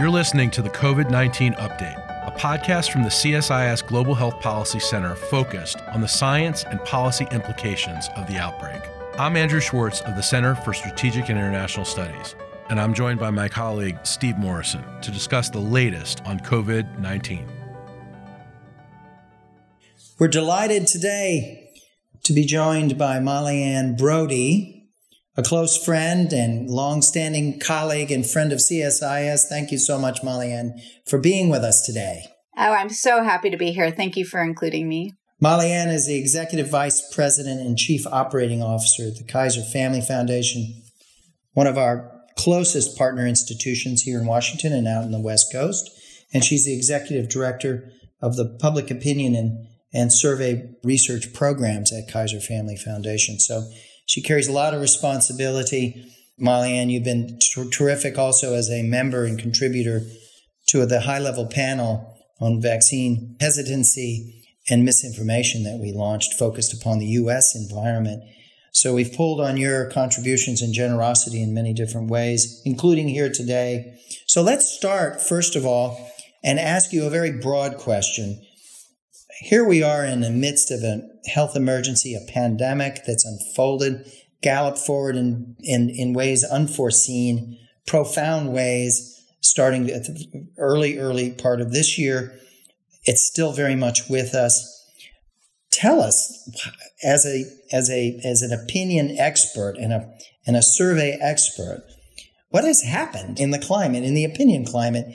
You're listening to the COVID 19 Update, a podcast from the CSIS Global Health Policy Center focused on the science and policy implications of the outbreak. I'm Andrew Schwartz of the Center for Strategic and International Studies, and I'm joined by my colleague Steve Morrison to discuss the latest on COVID 19. We're delighted today to be joined by Mollyann Brodie, a close friend and longstanding colleague and friend of CSIS. Thank you so much, Mollyann, for being with us today. Oh, I'm so happy to be here. Thank you for including me. Molly Ann is the Executive Vice President and Chief Operating Officer at the Kaiser Family Foundation, one of our closest partner institutions here in Washington and out in the West Coast. And she's the Executive Director of the Public Opinion and, and Survey Research Programs at Kaiser Family Foundation. So she carries a lot of responsibility. Mollyann, you've been terrific also as a member and contributor to the high level panel on vaccine hesitancy and misinformation that we launched focused upon the U.S. environment. So we've pulled on your contributions and generosity in many different ways, including here today. So let's start, first of all, and ask you a very broad question. Here we are in the midst of a health emergency, a pandemic that's unfolded, galloped forward in, in, in ways unforeseen, profound ways, starting at the early, early part of this year. It's still very much with us. Tell us, as a as a as an opinion expert and a and a survey expert, what has happened in the climate, in the opinion climate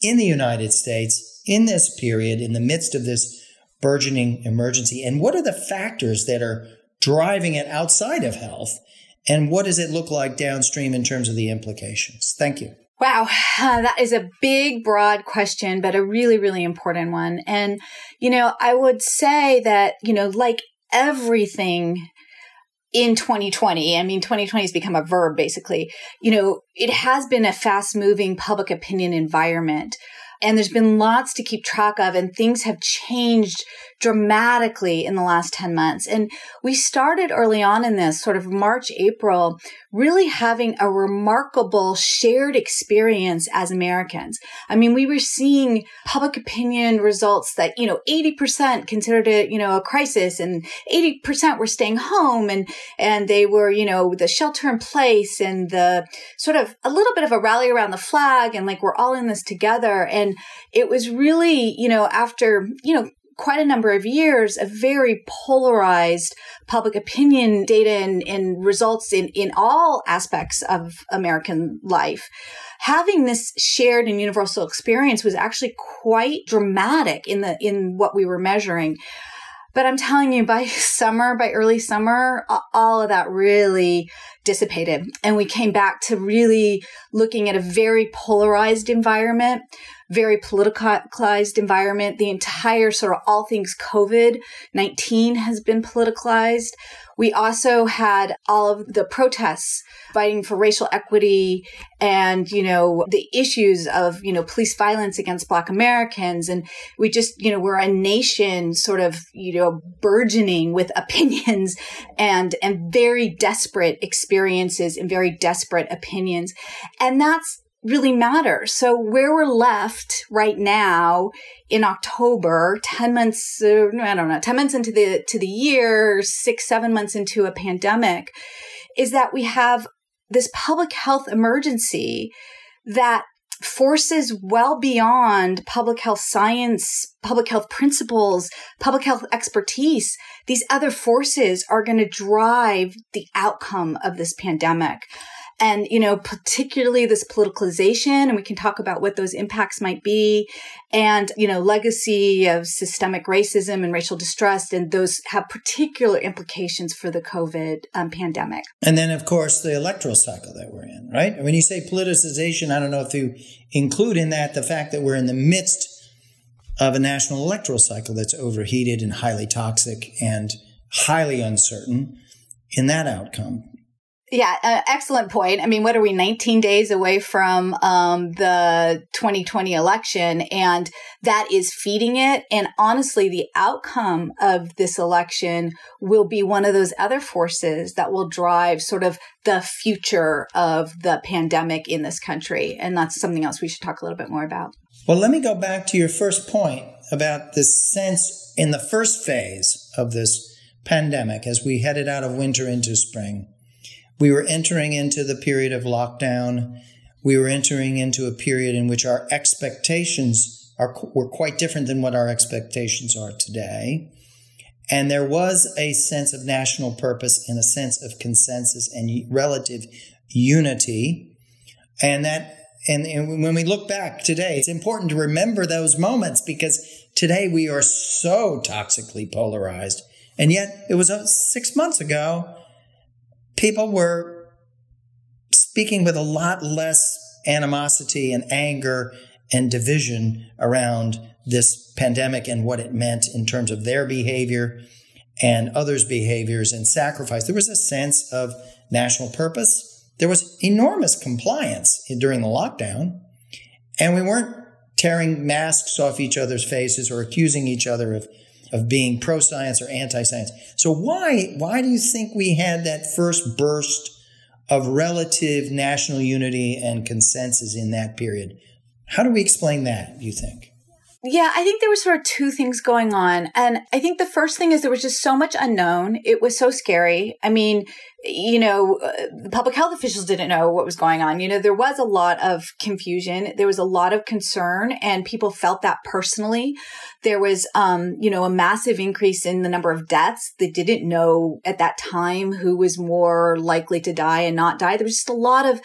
in the United States in this period, in the midst of this burgeoning emergency? And what are the factors that are driving it outside of health? And what does it look like downstream in terms of the implications? Thank you. Wow, uh, that is a big, broad question, but a really, really important one. And, you know, I would say that, you know, like everything in 2020, I mean, 2020 has become a verb basically, you know, it has been a fast moving public opinion environment and there's been lots to keep track of and things have changed dramatically in the last 10 months. And we started early on in this sort of March, April, really having a remarkable shared experience as Americans. I mean, we were seeing public opinion results that, you know, 80% considered it, you know, a crisis and 80% were staying home and, and they were, you know, the shelter in place and the sort of a little bit of a rally around the flag and like we're all in this together. And it was really, you know, after, you know, quite a number of years a very polarized public opinion data and, and, results in, in all aspects of American life. Having this shared and universal experience was actually quite dramatic in the in what we were measuring. But I'm telling you, by summer, by early summer, all of that really dissipated. And we came back to really looking at a very polarized environment very politicized environment. The entire sort of all things COVID 19 has been politicized. We also had all of the protests fighting for racial equity and, you know, the issues of, you know, police violence against Black Americans. And we just, you know, we're a nation sort of, you know, burgeoning with opinions and, and very desperate experiences and very desperate opinions. And that's, really matter. So where we're left right now in October, 10 months, uh, I don't know, 10 months into the, to the year, six, seven months into a pandemic is that we have this public health emergency that forces well beyond public health science, public health principles, public health expertise. These other forces are going to drive the outcome of this pandemic and you know particularly this politicalization and we can talk about what those impacts might be and you know legacy of systemic racism and racial distrust and those have particular implications for the covid um, pandemic. And then of course the electoral cycle that we're in right? When you say politicization i don't know if you include in that the fact that we're in the midst of a national electoral cycle that's overheated and highly toxic and highly uncertain. In that outcome Yeah, uh, excellent point. I mean, what are we, 19 days away from um, the 2020 election? And that is feeding it. And honestly, the outcome of this election will be one of those other forces that will drive sort of the future of the pandemic in this country. And that's something else we should talk a little bit more about. Well, let me go back to your first point about this sense in the first phase of this pandemic as we headed out of winter into spring we were entering into the period of lockdown. We were entering into a period in which our expectations are, were quite different than what our expectations are today. And there was a sense of national purpose and a sense of consensus and relative unity. And that, and, and when we look back today, it's important to remember those moments because today we are so toxically polarized. And yet it was uh, six months ago people were speaking with a lot less animosity and anger and division around this pandemic and what it meant in terms of their behavior and others' behaviors and sacrifice. There was a sense of national purpose. There was enormous compliance during the lockdown, and we weren't tearing masks off each other's faces or accusing each other of of being pro science or anti science. So why why do you think we had that first burst of relative national unity and consensus in that period? How do we explain that? You think? Yeah, I think there was sort of two things going on. And I think the first thing is there was just so much unknown. It was so scary. I mean, you know, uh, the public health officials didn't know what was going on. You know, there was a lot of confusion. There was a lot of concern and people felt that personally. There was, um, you know, a massive increase in the number of deaths. They didn't know at that time who was more likely to die and not die. There was just a lot of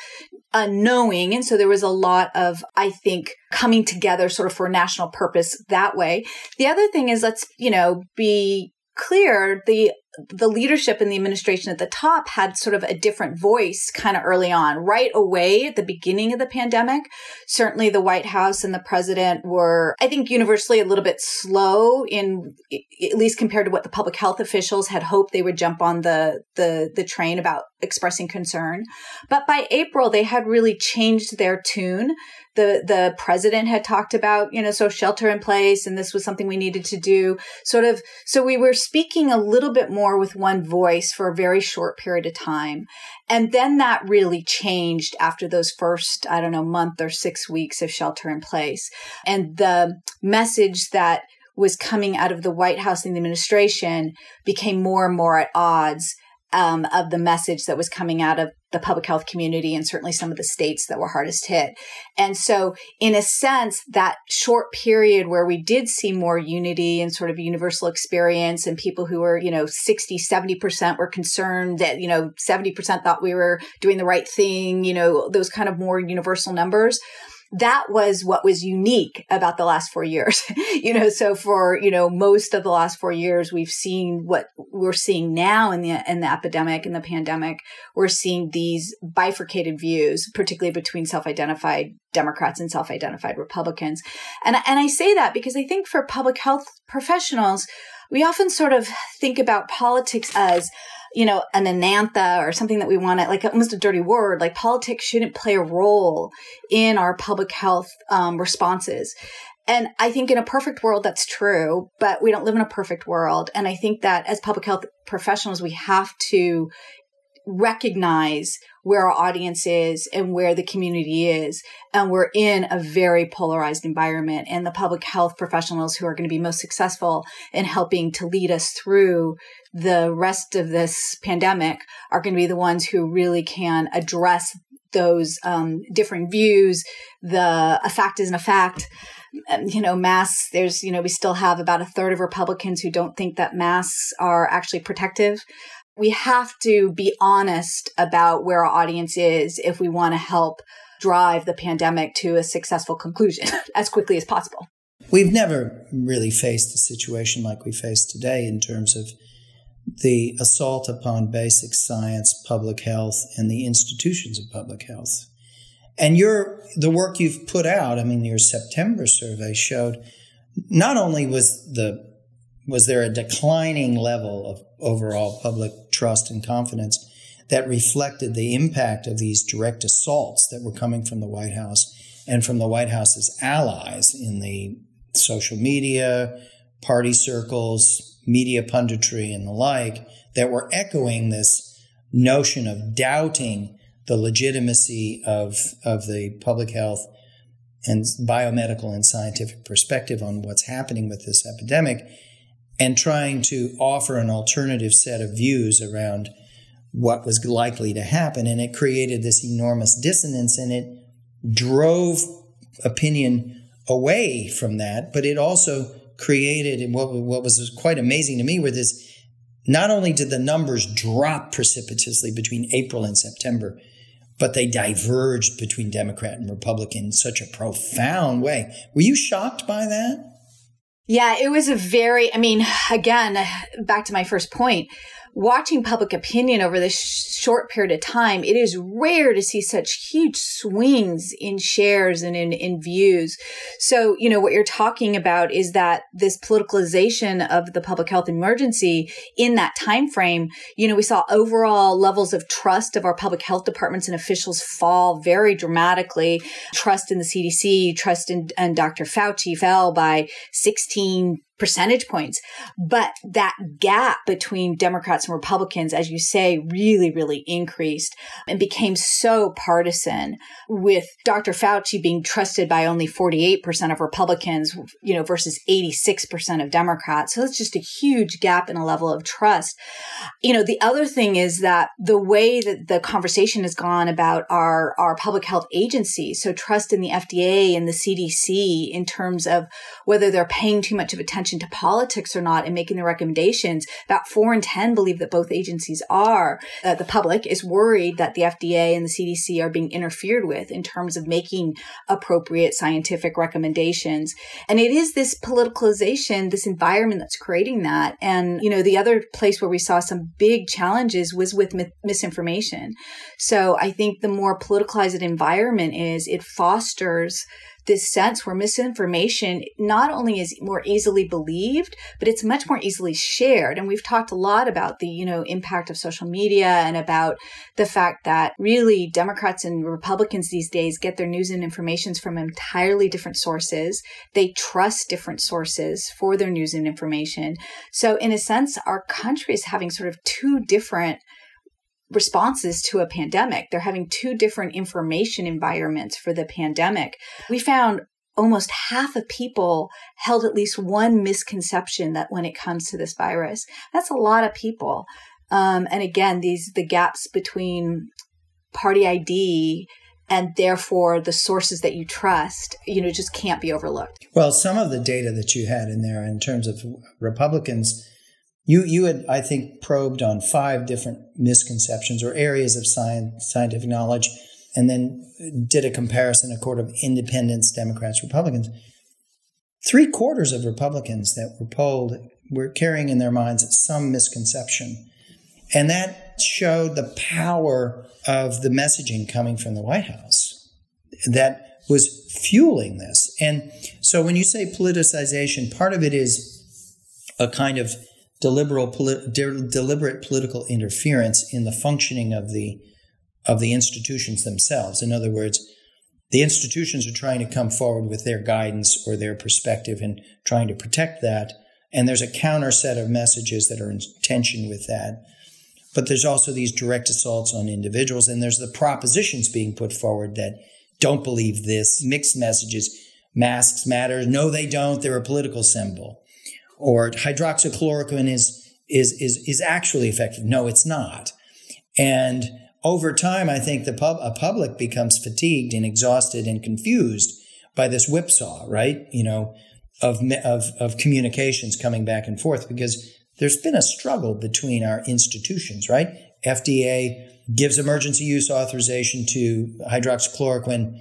unknowing. And so there was a lot of, I think, coming together sort of for a national purpose that way. The other thing is let's, you know, be clear, the the leadership and the administration at the top had sort of a different voice kind of early on. Right away at the beginning of the pandemic, certainly the White House and the president were, I think, universally a little bit slow in, at least compared to what the public health officials had hoped they would jump on the, the, the train about expressing concern. But by April, they had really changed their tune. The the president had talked about you know so shelter in place and this was something we needed to do. Sort of so we were speaking a little bit more with one voice for a very short period of time. And then that really changed after those first i don't know month or 6 weeks of shelter in place. And the message that was coming out of the White House and the administration became more and more at odds um, of the message that was coming out of the public health community and certainly some of the states that were hardest hit. And so, in a sense, that short period where we did see more unity and sort of universal experience and people who were, you know, 60, 70% were concerned that, you know, 70% thought we were doing the right thing, you know, those kind of more universal numbers that was what was unique about the last four years. you know, so for, you know, most of the last four years, we've seen what we're seeing now in the, in the epidemic and the pandemic. We're seeing these bifurcated views, particularly between self-identified Democrats and self-identified Republicans. And, and I say that because I think for public health professionals, we often sort of think about politics as you know, an anantha or something that we want to, like almost a dirty word, like politics shouldn't play a role in our public health um, responses. And I think in a perfect world, that's true, but we don't live in a perfect world. And I think that as public health professionals, we have to recognize where our audience is and where the community is. And we're in a very polarized environment. And the public health professionals who are going to be most successful in helping to lead us through the rest of this pandemic are going to be the ones who really can address those um, different views. The a fact isn't a fact. Um, you know, masks, there's, you know, we still have about a third of Republicans who don't think that masks are actually protective we have to be honest about where our audience is if we want to help drive the pandemic to a successful conclusion as quickly as possible. We've never really faced a situation like we face today in terms of the assault upon basic science, public health, and the institutions of public health. And your the work you've put out, I mean, your September survey showed not only was the was there a declining level of overall public trust and confidence. that reflected the impact of these direct assaults that were coming from the White House and from the White House's allies in the social media, party circles, media punditry, and the like that were echoing this notion of doubting the legitimacy of, of the public health and biomedical and scientific perspective on what's happening with this epidemic and trying to offer an alternative set of views around what was likely to happen. And it created this enormous dissonance and it drove opinion away from that, but it also created what, what was quite amazing to me were this not only did the numbers drop precipitously between April and September, but they diverged between Democrat and Republican in such a profound way. Were you shocked by that? Yeah, it was a very, I mean, again, back to my first point, watching public opinion over this short period of time, it is rare to see such huge swings in shares and in, in views. So, you know, what you're talking about is that this politicalization of the public health emergency in that time frame, you know, we saw overall levels of trust of our public health departments and officials fall very dramatically. Trust in the CDC, trust in, in Dr. Fauci fell by 16 percentage points. But that gap between Democrats and Republicans, as you say, really, really increased and became so partisan with Dr. Fauci being trusted by only 48% of Republicans, you know, versus 86% of Democrats. So it's just a huge gap in a level of trust. You know, the other thing is that the way that the conversation has gone about our, our public health agencies, so trust in the FDA and the CDC in terms of whether they're paying too much of attention to politics or not and making the recommendations. About four in 10 believe that both agencies are. Uh, the public is worried that the FDA and the CDC are being interfered with in terms of making appropriate scientific recommendations. And it is this politicalization, this environment that's creating that. And, you know, the other place where we saw some big challenges was with misinformation. So I think the more politicalized an environment is, it fosters this sense where misinformation not only is more easily believed, but it's much more easily shared. And we've talked a lot about the, you know, impact of social media and about the fact that really Democrats and Republicans these days get their news and information from entirely different sources. They trust different sources for their news and information. So in a sense, our country is having sort of two different responses to a pandemic. They're having two different information environments for the pandemic. We found almost half of people held at least one misconception that when it comes to this virus, that's a lot of people. Um, and again, these the gaps between party ID and therefore the sources that you trust, you know, just can't be overlooked. Well, some of the data that you had in there in terms of Republicans you you had I think probed on five different misconceptions or areas of science, scientific knowledge, and then did a comparison, a court of independents, Democrats, Republicans. Three quarters of Republicans that were polled were carrying in their minds some misconception, and that showed the power of the messaging coming from the White House that was fueling this. And so when you say politicization, part of it is a kind of deliberate, deliberate political interference in the functioning of the of the institutions themselves. In other words, the institutions are trying to come forward with their guidance or their perspective and trying to protect that. And there's a counter set of messages that are in tension with that. But there's also these direct assaults on individuals, and there's the propositions being put forward that don't believe this, mixed messages, masks matter. No, they don't. They're a political symbol or hydroxychloroquine is is is is actually effective. No, it's not. And over time, I think the pub, a public becomes fatigued and exhausted and confused by this whipsaw, right? You know, of of of communications coming back and forth because there's been a struggle between our institutions, right? FDA gives emergency use authorization to hydroxychloroquine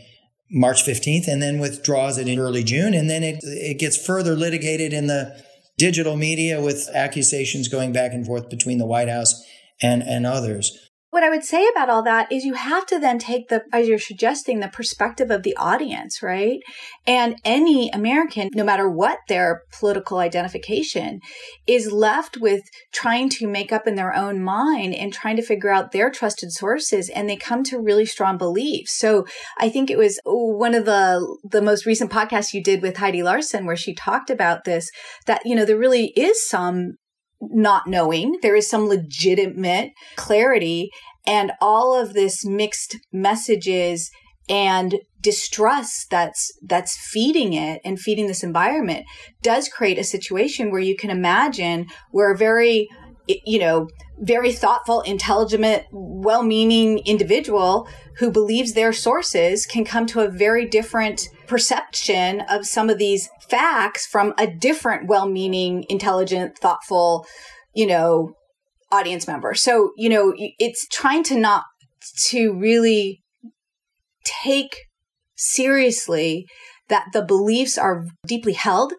March 15th and then withdraws it in early June and then it it gets further litigated in the digital media with accusations going back and forth between the White House and, and others. What I would say about all that is you have to then take the, as you're suggesting, the perspective of the audience, right? And any American, no matter what their political identification, is left with trying to make up in their own mind and trying to figure out their trusted sources. And they come to really strong beliefs. So I think it was one of the, the most recent podcasts you did with Heidi Larson where she talked about this, that, you know, there really is some not knowing. There is some legitimate clarity and all of this mixed messages and distrust that's that's feeding it and feeding this environment does create a situation where you can imagine where a very you know very thoughtful intelligent well-meaning individual who believes their sources can come to a very different perception of some of these facts from a different well-meaning intelligent thoughtful you know audience member. So, you know, it's trying to not to really take seriously that the beliefs are deeply held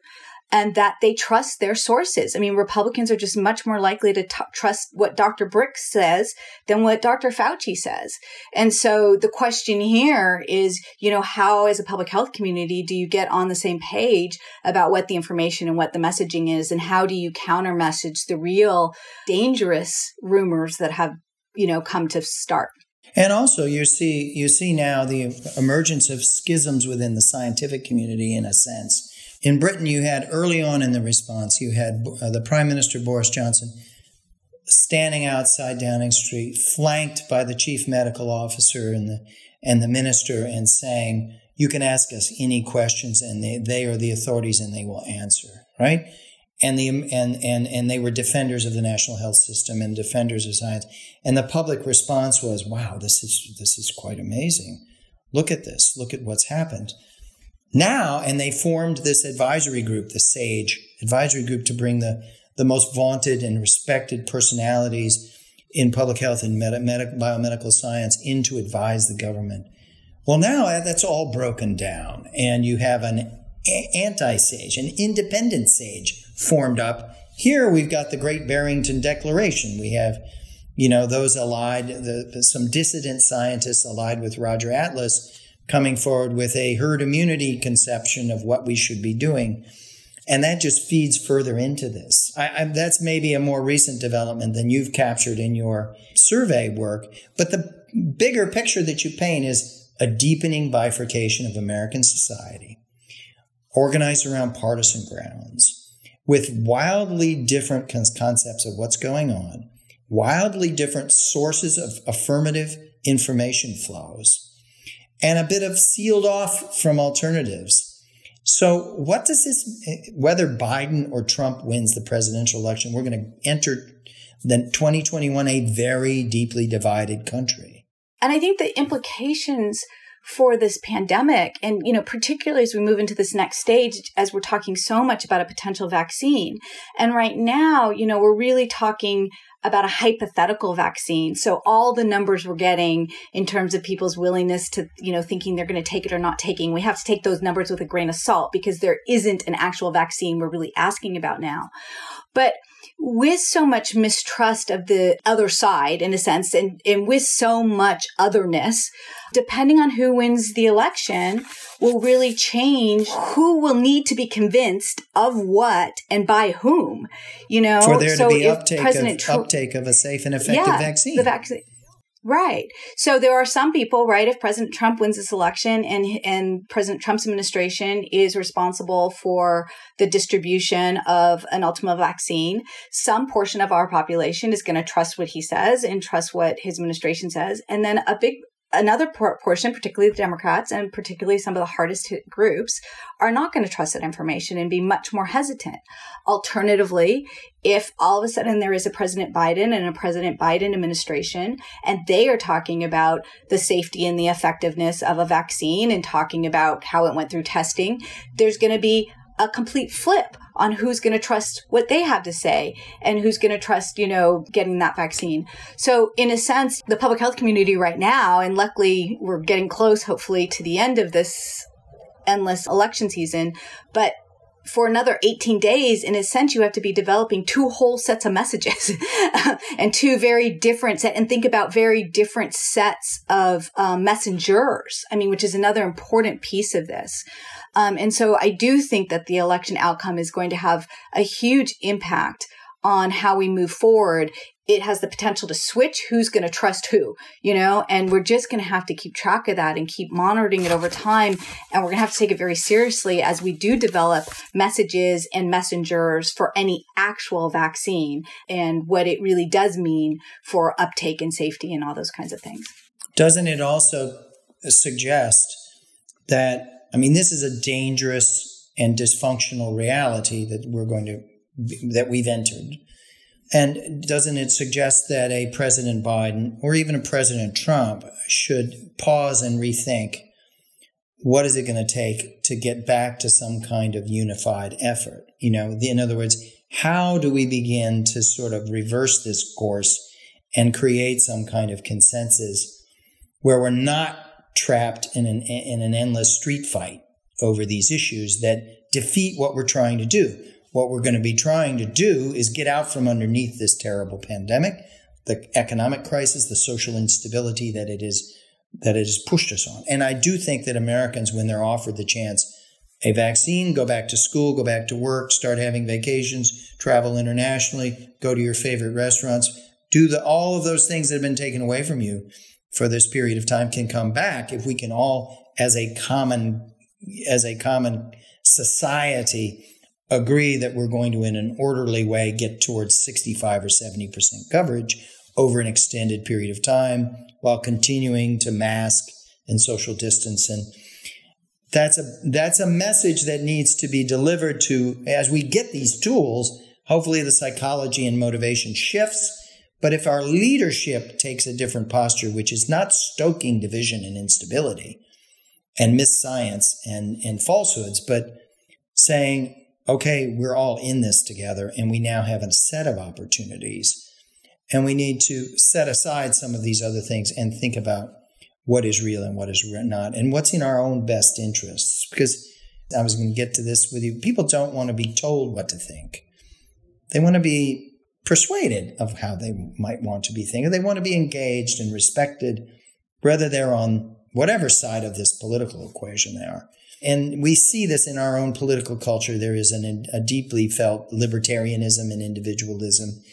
and that they trust their sources. I mean, Republicans are just much more likely to t- trust what Dr. Birx says than what Dr. Fauci says. And so the question here is, you know, how as a public health community do you get on the same page about what the information and what the messaging is and how do you counter message the real dangerous rumors that have, you know, come to start? And also, you see, you see now the emergence of schisms within the scientific community, in a sense, in Britain, you had early on in the response, you had uh, the Prime Minister Boris Johnson standing outside Downing Street, flanked by the chief medical officer and the and the minister, and saying, "You can ask us any questions, and they, they are the authorities, and they will answer." Right? And the and and and they were defenders of the national health system and defenders of science. And the public response was, "Wow, this is this is quite amazing. Look at this. Look at what's happened." Now, and they formed this advisory group, the SAGE advisory group, to bring the, the most vaunted and respected personalities in public health and med- med- biomedical science in to advise the government. Well, now uh, that's all broken down, and you have an anti SAGE, an independent SAGE formed up. Here we've got the Great Barrington Declaration. We have, you know, those allied, the, some dissident scientists allied with Roger Atlas coming forward with a herd immunity conception of what we should be doing. And that just feeds further into this. I, I, that's maybe a more recent development than you've captured in your survey work. But the bigger picture that you paint is a deepening bifurcation of American society, organized around partisan grounds, with wildly different concepts of what's going on, wildly different sources of affirmative information flows and a bit of sealed off from alternatives. So, what does this, whether Biden or Trump wins the presidential election, we're going to enter the 2021 a very deeply divided country. And I think the implications for this pandemic and you know particularly as we move into this next stage as we're talking so much about a potential vaccine and right now you know we're really talking about a hypothetical vaccine. So all the numbers we're getting in terms of people's willingness to, you know, thinking they're going to take it or not taking, we have to take those numbers with a grain of salt because there isn't an actual vaccine we're really asking about now. But with so much mistrust of the other side, in a sense, and, and with so much otherness, depending on who wins the election, will really change who will need to be convinced of what and by whom. You know, for there so to be uptake President of, Trump, uptake of a safe and effective yeah, vaccine. The vaccine. Right. So there are some people, right? If President Trump wins this election and and President Trump's administration is responsible for the distribution of an ultimate vaccine, some portion of our population is going to trust what he says and trust what his administration says, and then a big another portion, particularly the Democrats and particularly some of the hardest hit groups, are not going to trust that information and be much more hesitant. Alternatively, if all of a sudden there is a President Biden and a President Biden administration, and they are talking about the safety and the effectiveness of a vaccine and talking about how it went through testing, there's going to be a complete flip on who's going to trust what they have to say and who's going to trust, you know, getting that vaccine. So in a sense, the public health community right now, and luckily we're getting close, hopefully, to the end of this endless election season, but for another 18 days, in a sense, you have to be developing two whole sets of messages and two very different set and think about very different sets of um, messengers. I mean, which is another important piece of this. Um, and so I do think that the election outcome is going to have a huge impact on how we move forward it has the potential to switch who's going to trust who, you know, and we're just going to have to keep track of that and keep monitoring it over time. And we're going to have to take it very seriously as we do develop messages and messengers for any actual vaccine and what it really does mean for uptake and safety and all those kinds of things. Doesn't it also suggest that, I mean, this is a dangerous and dysfunctional reality that we're going to, that we've entered and doesn't it suggest that a President Biden or even a President Trump should pause and rethink what is it going to take to get back to some kind of unified effort? You know, in other words, how do we begin to sort of reverse this course and create some kind of consensus where we're not trapped in an, in an endless street fight over these issues that defeat what we're trying to do? What we're going to be trying to do is get out from underneath this terrible pandemic, the economic crisis, the social instability that it is that it has pushed us on. And I do think that Americans, when they're offered the chance, a vaccine, go back to school, go back to work, start having vacations, travel internationally, go to your favorite restaurants, do the all of those things that have been taken away from you for this period of time can come back if we can all as a common as a common society agree that we're going to, in an orderly way, get towards 65 or 70% coverage over an extended period of time while continuing to mask and social distance. And that's a, that's a message that needs to be delivered to, as we get these tools, hopefully the psychology and motivation shifts. But if our leadership takes a different posture, which is not stoking division and instability and misscience and, and falsehoods, but saying, okay, we're all in this together and we now have a set of opportunities. And we need to set aside some of these other things and think about what is real and what is not and what's in our own best interests. Because I was going to get to this with you. People don't want to be told what to think, they want to be persuaded of how they might want to be thinking. They want to be engaged and respected, whether they're on whatever side of this political equation they are. And we see this in our own political culture. There is an, a deeply felt libertarianism and individualism,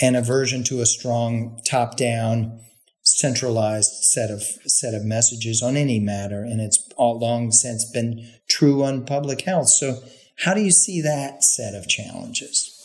and aversion to a strong top down, centralized set of set of messages on any matter. And it's all long since been true on public health. So, how do you see that set of challenges?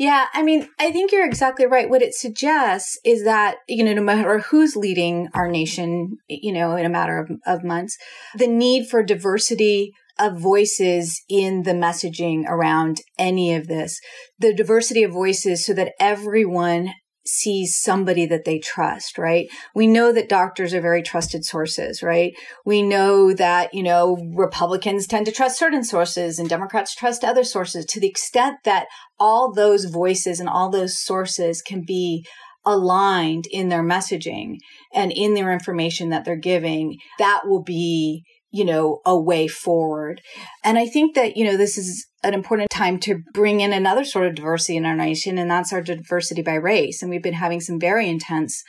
Yeah, I mean, I think you're exactly right. What it suggests is that, you know, no matter who's leading our nation, you know, in a matter of, of months, the need for diversity of voices in the messaging around any of this, the diversity of voices so that everyone sees somebody that they trust, right? We know that doctors are very trusted sources, right? We know that, you know, Republicans tend to trust certain sources and Democrats trust other sources to the extent that all those voices and all those sources can be aligned in their messaging and in their information that they're giving, that will be you know, a way forward. And I think that, you know, this is an important time to bring in another sort of diversity in our nation, and that's our diversity by race. And we've been having some very intense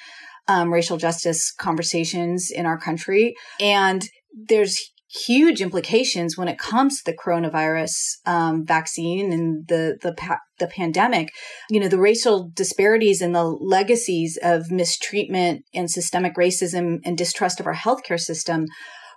um, racial justice conversations in our country. And there's huge implications when it comes to the coronavirus um, vaccine and the the pa- the pandemic. You know, the racial disparities and the legacies of mistreatment and systemic racism and distrust of our healthcare system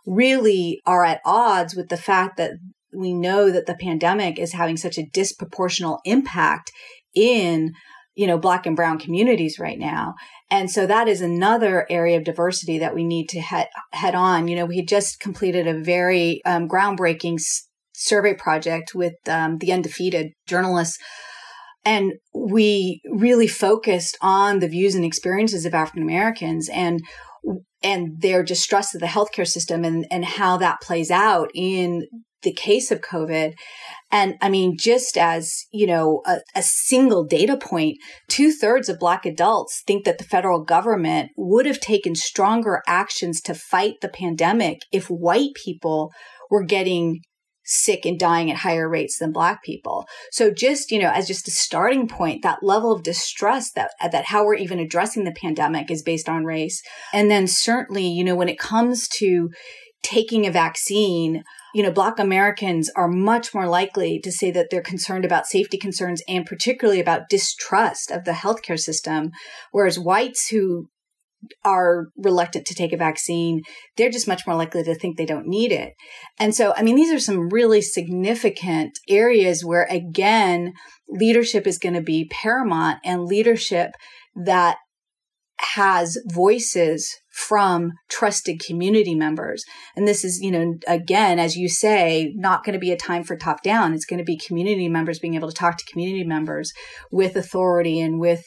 really are at odds with the fact that we know that the pandemic is having such a disproportional impact in you know black and brown communities right now. And so that is another area of diversity that we need to head head on. You know we just completed a very um, groundbreaking s- survey project with um, the undefeated journalists. And we really focused on the views and experiences of african americans and and their distrust of the healthcare system and, and how that plays out in the case of COVID. And I mean, just as, you know, a, a single data point, two thirds of Black adults think that the federal government would have taken stronger actions to fight the pandemic if white people were getting sick and dying at higher rates than black people. So just, you know, as just a starting point, that level of distrust that, that how we're even addressing the pandemic is based on race. And then certainly, you know, when it comes to taking a vaccine, you know, Black Americans are much more likely to say that they're concerned about safety concerns and particularly about distrust of the healthcare system. Whereas whites who are reluctant to take a vaccine, they're just much more likely to think they don't need it. And so, I mean, these are some really significant areas where, again, leadership is going to be paramount and leadership that has voices from trusted community members. And this is, you know, again, as you say, not going to be a time for top down. It's going to be community members being able to talk to community members with authority and with,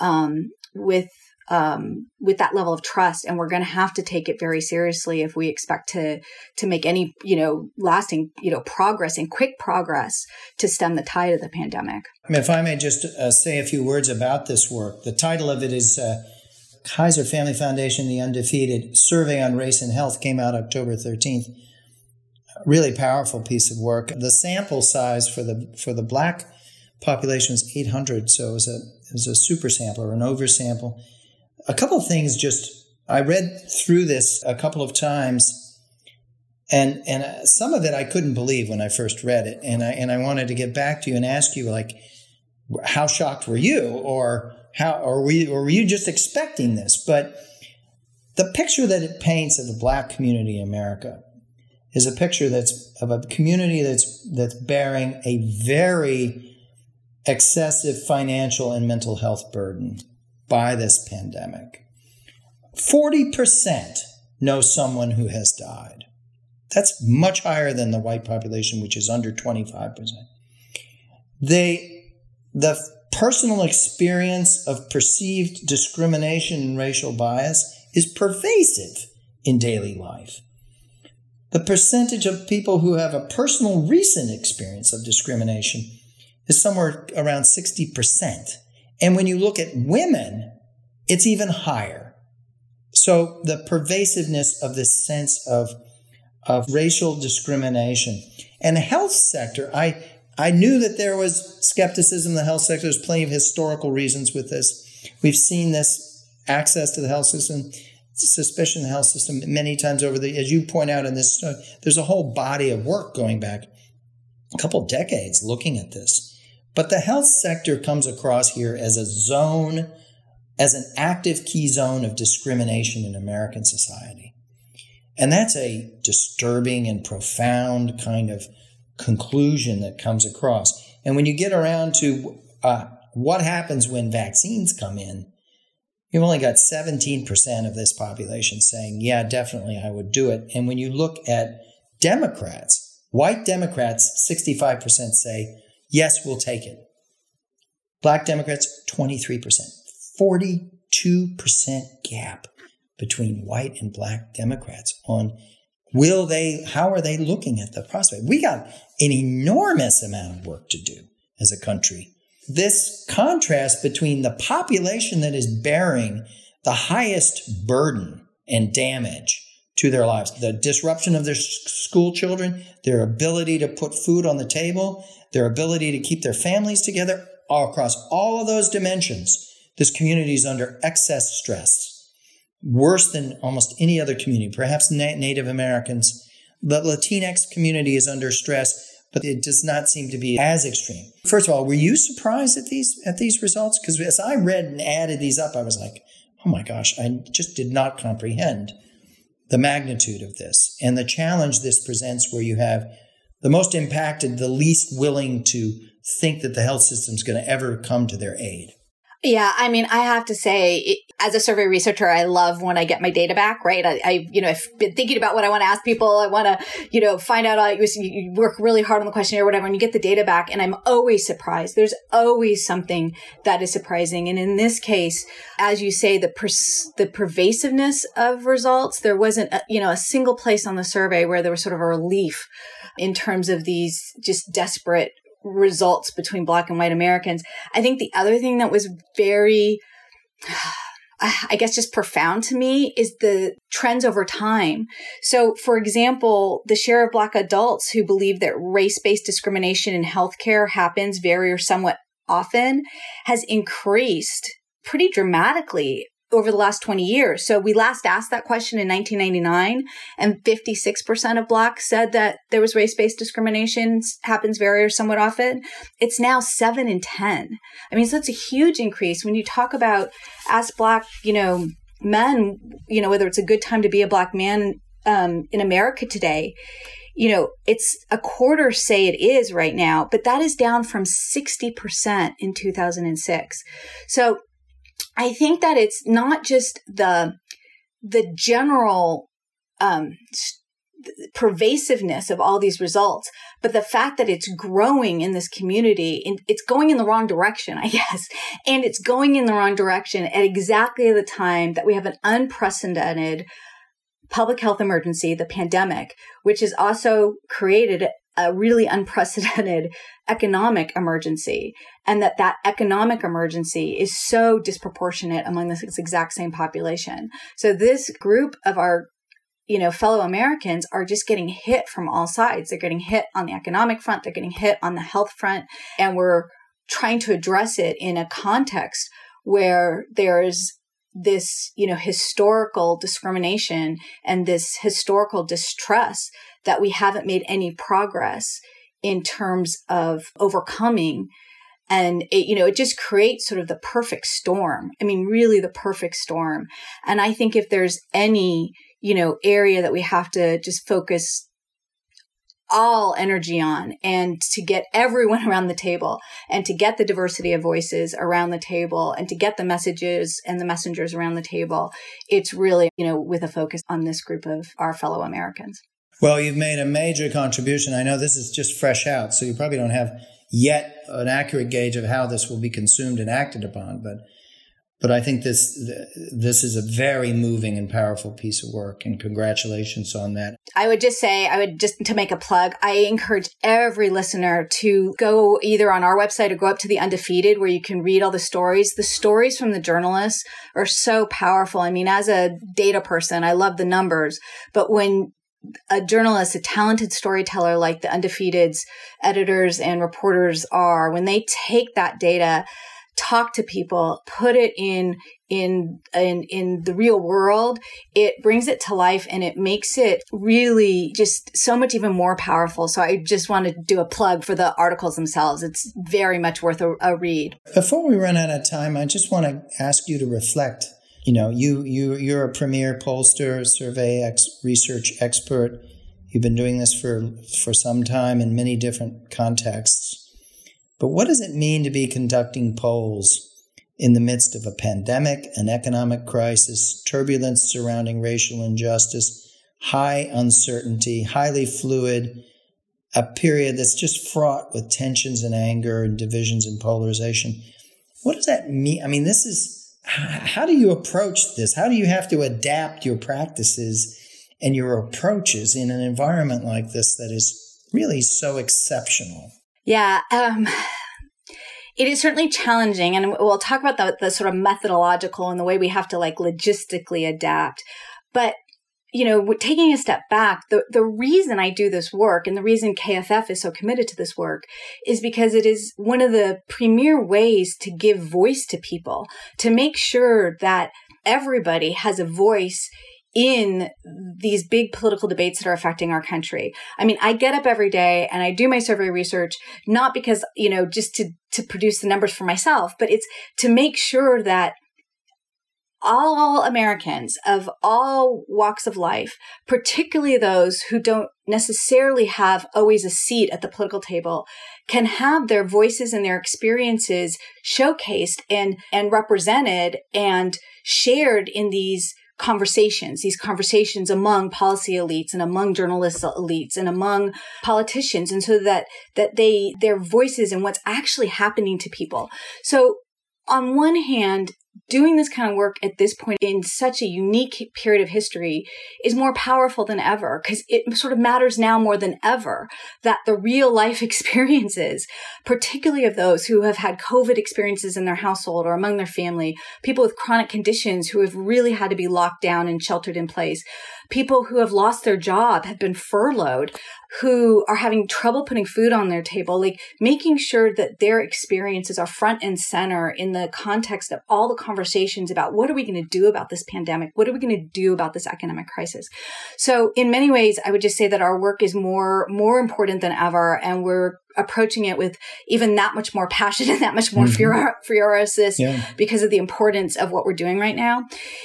um, with um, with that level of trust and we're going to have to take it very seriously if we expect to to make any you know lasting you know progress and quick progress to stem the tide of the pandemic. If i may just uh, say a few words about this work. The title of it is uh, kaiser family foundation the undefeated survey on race and health came out october 13th really powerful piece of work. The sample size for the for the black population was 800 so it was a it was a super sample or an oversample a couple things just I read through this a couple of times and and uh, some of it I couldn't believe when I first read it and I and I wanted to get back to you and ask you like how shocked were you or how or were you, or were you just expecting this? But the picture that it paints of the black community in America is a picture that's of a community that's that's bearing a very excessive financial and mental health burden by this pandemic. 40% know someone who has died. That's much higher than the white population, which is under 25%. They, the personal experience of perceived discrimination and racial bias is pervasive in daily life. The percentage of people who have a personal recent experience of discrimination is somewhere around 60%. And when you look at women, it's even higher. So the pervasiveness of this sense of, of racial discrimination and the health sector, I, I knew that there was skepticism in the health sector. There's plenty of historical reasons with this. We've seen this access to the health system, suspicion of the health system many times over the, as you point out in this, uh, there's a whole body of work going back a couple decades looking at this. But the health sector comes across here as a zone, as an active key zone of discrimination in American society. And that's a disturbing and profound kind of conclusion that comes across. And when you get around to uh, what happens when vaccines come in, you've only got 17% of this population saying, yeah, definitely, I would do it. And when you look at Democrats, white Democrats, 65% say, Yes, we'll take it. Black Democrats, 23%. 42% gap between white and black Democrats on will they, how are they looking at the prospect? We got an enormous amount of work to do as a country. This contrast between the population that is bearing the highest burden and damage to their lives, the disruption of their school children, their ability to put food on the table, their ability to keep their families together all across all of those dimensions. This community is under excess stress, worse than almost any other community, perhaps na- Native Americans. The Latinx community is under stress, but it does not seem to be as extreme. First of all, were you surprised at these at these results? Because as I read and added these up, I was like, oh my gosh, I just did not comprehend the magnitude of this and the challenge this presents where you have the most impacted, the least willing to think that the health system is going to ever come to their aid. Yeah, I mean, I have to say, as a survey researcher, I love when I get my data back, right? I, I you know, I've been thinking about what I want to ask people. I want to, you know, find out, I you work really hard on the questionnaire or whatever, and you get the data back, and I'm always surprised. There's always something that is surprising. And in this case, as you say, the pers- the pervasiveness of results, there wasn't, a, you know, a single place on the survey where there was sort of a relief in terms of these just desperate results between black and white Americans. I think the other thing that was very I guess just profound to me is the trends over time. So, for example, the share of Black adults who believe that race based discrimination in healthcare happens very or somewhat often has increased pretty dramatically over the last 20 years. So we last asked that question in 1999 and 56% of blacks said that there was race-based discrimination happens very or somewhat often. It's now 7 in 10. I mean, so it's a huge increase when you talk about as black, you know, men, you know, whether it's a good time to be a black man um, in America today, you know, it's a quarter say it is right now, but that is down from 60% in 2006. So I think that it's not just the the general um, pervasiveness of all these results, but the fact that it's growing in this community, and it's going in the wrong direction, I guess, and it's going in the wrong direction at exactly the time that we have an unprecedented public health emergency, the pandemic, which has also created a really unprecedented economic emergency and that that economic emergency is so disproportionate among this exact same population. So this group of our you know, fellow Americans are just getting hit from all sides. They're getting hit on the economic front, they're getting hit on the health front, and we're trying to address it in a context where there's this, you know, historical discrimination and this historical distrust that we haven't made any progress in terms of overcoming. And it, you know it just creates sort of the perfect storm. I mean really the perfect storm. And i think if there's any you know area that we have to just focus all energy on and to get everyone around the table and to get the diversity of voices around the table and to get the messages and the messengers around the table it's really you know with a focus on this group of our fellow americans well, you've made a major contribution. I know this is just fresh out, so you probably don't have yet an accurate gauge of how this will be consumed and acted upon, but but I think this this is a very moving and powerful piece of work and congratulations on that. I would just say I would just to make a plug, I encourage every listener to go either on our website or go up to the undefeated where you can read all the stories. The stories from the journalists are so powerful. I mean, as a data person, I love the numbers, but when a journalist, a talented storyteller like the Undefeated's editors and reporters are, when they take that data, talk to people, put it in in in in the real world, it brings it to life and it makes it really just so much even more powerful. So I just want to do a plug for the articles themselves. It's very much worth a, a read. Before we run out of time, I just want to ask you to reflect you know, you you you're a premier pollster, survey ex, research expert. You've been doing this for for some time in many different contexts. But what does it mean to be conducting polls in the midst of a pandemic, an economic crisis, turbulence surrounding racial injustice, high uncertainty, highly fluid, a period that's just fraught with tensions and anger and divisions and polarization? What does that mean? I mean, this is how do you approach this? How do you have to adapt your practices and your approaches in an environment like this that is really so exceptional? Yeah. Um, it is certainly challenging. And we'll talk about the, the sort of methodological and the way we have to like logistically adapt. But you know, taking a step back, the, the reason I do this work and the reason KFF is so committed to this work is because it is one of the premier ways to give voice to people, to make sure that everybody has a voice in these big political debates that are affecting our country. I mean, I get up every day and I do my survey research, not because, you know, just to, to produce the numbers for myself, but it's to make sure that all Americans of all walks of life, particularly those who don't necessarily have always a seat at the political table, can have their voices and their experiences showcased and, and represented and shared in these conversations, these conversations among policy elites and among journalist elites and among politicians. And so that, that they, their voices and what's actually happening to people. So on one hand, doing this kind of work at this point in such a unique period of history is more powerful than ever because it sort of matters now more than ever that the real life experiences, particularly of those who have had COVID experiences in their household or among their family, people with chronic conditions who have really had to be locked down and sheltered in place, people who have lost their job, have been furloughed, who are having trouble putting food on their table, like making sure that their experiences are front and center in the context of all the conversations about what are we going to do about this pandemic? What are we going to do about this economic crisis? So in many ways, I would just say that our work is more, more important than ever. And we're approaching it with even that much more passion and that much more mm-hmm. furiousness yeah. because of the importance of what we're doing right now.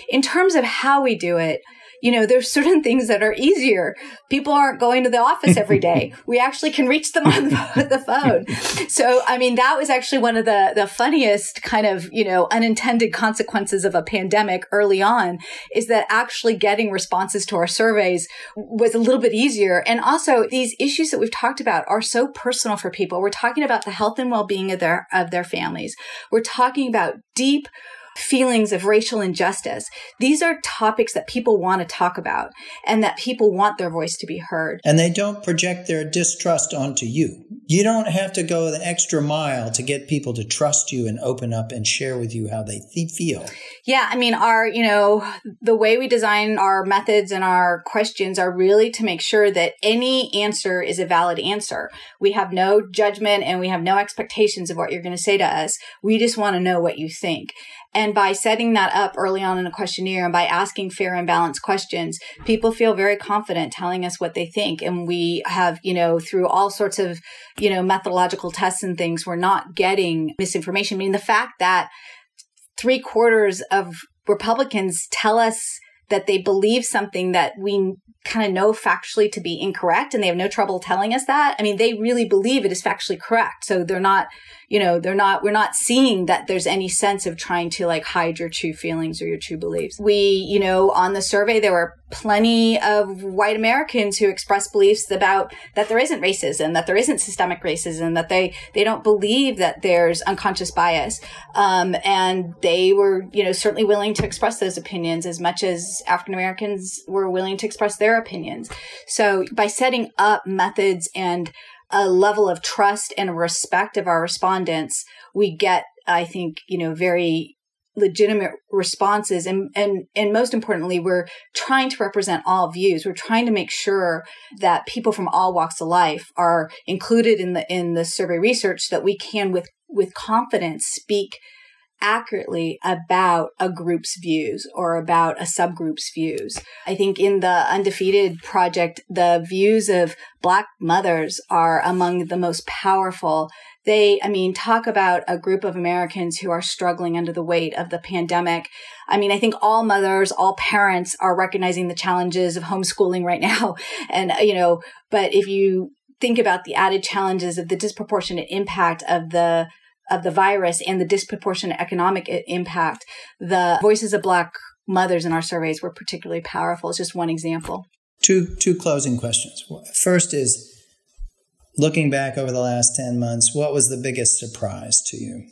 In terms of how we do it, you know, there's certain things that are easier. People aren't going to the office every day. we actually can reach them on the phone. So, I mean, that was actually one of the, the funniest kind of, you know, unintended consequences of a pandemic early on is that actually getting responses to our surveys was a little bit easier. And also these issues that we've talked about are so personal for people. We're talking about the health and well-being of their, of their families. We're talking about deep feelings of racial injustice. These are topics that people want to talk about and that people want their voice to be heard. And they don't project their distrust onto you. You don't have to go the extra mile to get people to trust you and open up and share with you how they th- feel. Yeah, I mean, our, you know, the way we design our methods and our questions are really to make sure that any answer is a valid answer. We have no judgment and we have no expectations of what you're going to say to us. We just want to know what you think. And by setting that up early on in a questionnaire and by asking fair and balanced questions, people feel very confident telling us what they think. And we have, you know, through all sorts of, you know, methodological tests and things, we're not getting misinformation. I mean, the fact that three quarters of Republicans tell us that they believe something that we kind of know factually to be incorrect and they have no trouble telling us that. I mean, they really believe it is factually correct. So they're not, you know, they're not, we're not seeing that there's any sense of trying to like hide your true feelings or your true beliefs. We, you know, on the survey, there were plenty of white Americans who expressed beliefs about that there isn't racism, that there isn't systemic racism, that they, they don't believe that there's unconscious bias. Um, and they were, you know, certainly willing to express those opinions as much as African Americans were willing to express their opinions. So by setting up methods and a level of trust and respect of our respondents, we get, I think, you know, very legitimate responses. And and and most importantly we're trying to represent all views. We're trying to make sure that people from all walks of life are included in the in the survey research so that we can with with confidence speak accurately about a group's views or about a subgroup's views. I think in the Undefeated project, the views of Black mothers are among the most powerful. They, I mean, talk about a group of Americans who are struggling under the weight of the pandemic. I mean, I think all mothers, all parents are recognizing the challenges of homeschooling right now. And, uh, you know, but if you think about the added challenges of the disproportionate impact of the of the virus and the disproportionate economic impact, the voices of Black mothers in our surveys were particularly powerful. It's just one example. Two, two closing questions. First is looking back over the last 10 months, what was the biggest surprise to you?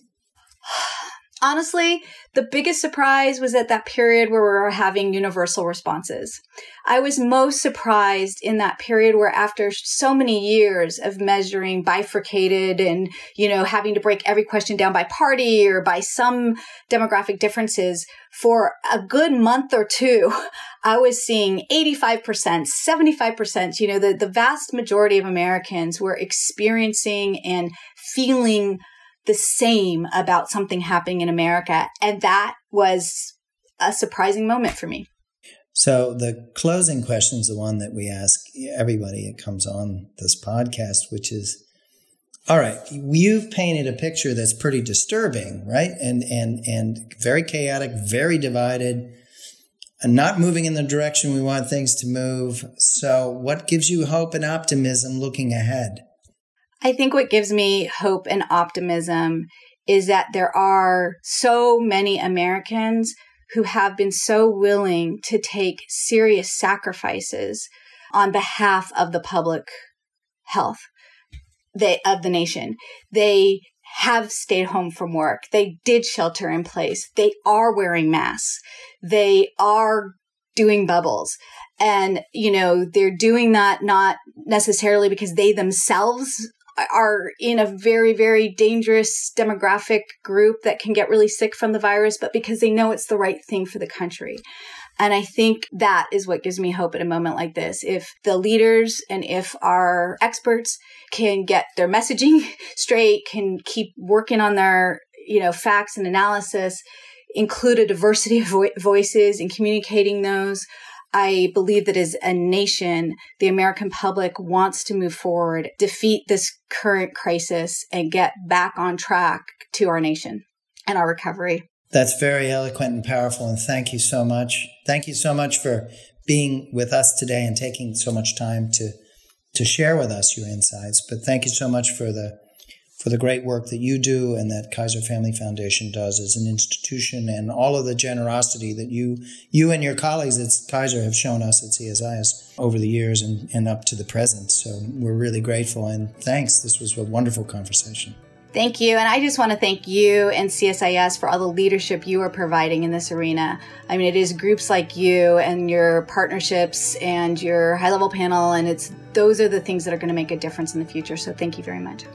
Honestly, the biggest surprise was at that period where we were having universal responses. I was most surprised in that period where after so many years of measuring bifurcated and, you know, having to break every question down by party or by some demographic differences for a good month or two, I was seeing 85%, 75%, you know, the, the vast majority of Americans were experiencing and feeling the same about something happening in America. And that was a surprising moment for me. So the closing question is the one that we ask everybody that comes on this podcast, which is, all right, you've painted a picture that's pretty disturbing, right? And and and very chaotic, very divided, and not moving in the direction we want things to move. So what gives you hope and optimism looking ahead? I think what gives me hope and optimism is that there are so many Americans who have been so willing to take serious sacrifices on behalf of the public health they, of the nation. They have stayed home from work. They did shelter in place. They are wearing masks. They are doing bubbles. And, you know, they're doing that not necessarily because they themselves are in a very, very dangerous demographic group that can get really sick from the virus, but because they know it's the right thing for the country. And I think that is what gives me hope at a moment like this. If the leaders and if our experts can get their messaging straight, can keep working on their, you know, facts and analysis, include a diversity of vo- voices and communicating those, I believe that as a nation, the American public wants to move forward, defeat this current crisis, and get back on track to our nation and our recovery. That's very eloquent and powerful. And thank you so much. Thank you so much for being with us today and taking so much time to, to share with us your insights. But thank you so much for the for the great work that you do and that Kaiser Family Foundation does as an institution and all of the generosity that you you and your colleagues at Kaiser have shown us at CSIS over the years and, and up to the present. So we're really grateful and thanks. This was a wonderful conversation. Thank you. And I just want to thank you and CSIS for all the leadership you are providing in this arena. I mean, it is groups like you and your partnerships and your high level panel, and it's those are the things that are going to make a difference in the future. So thank you very much.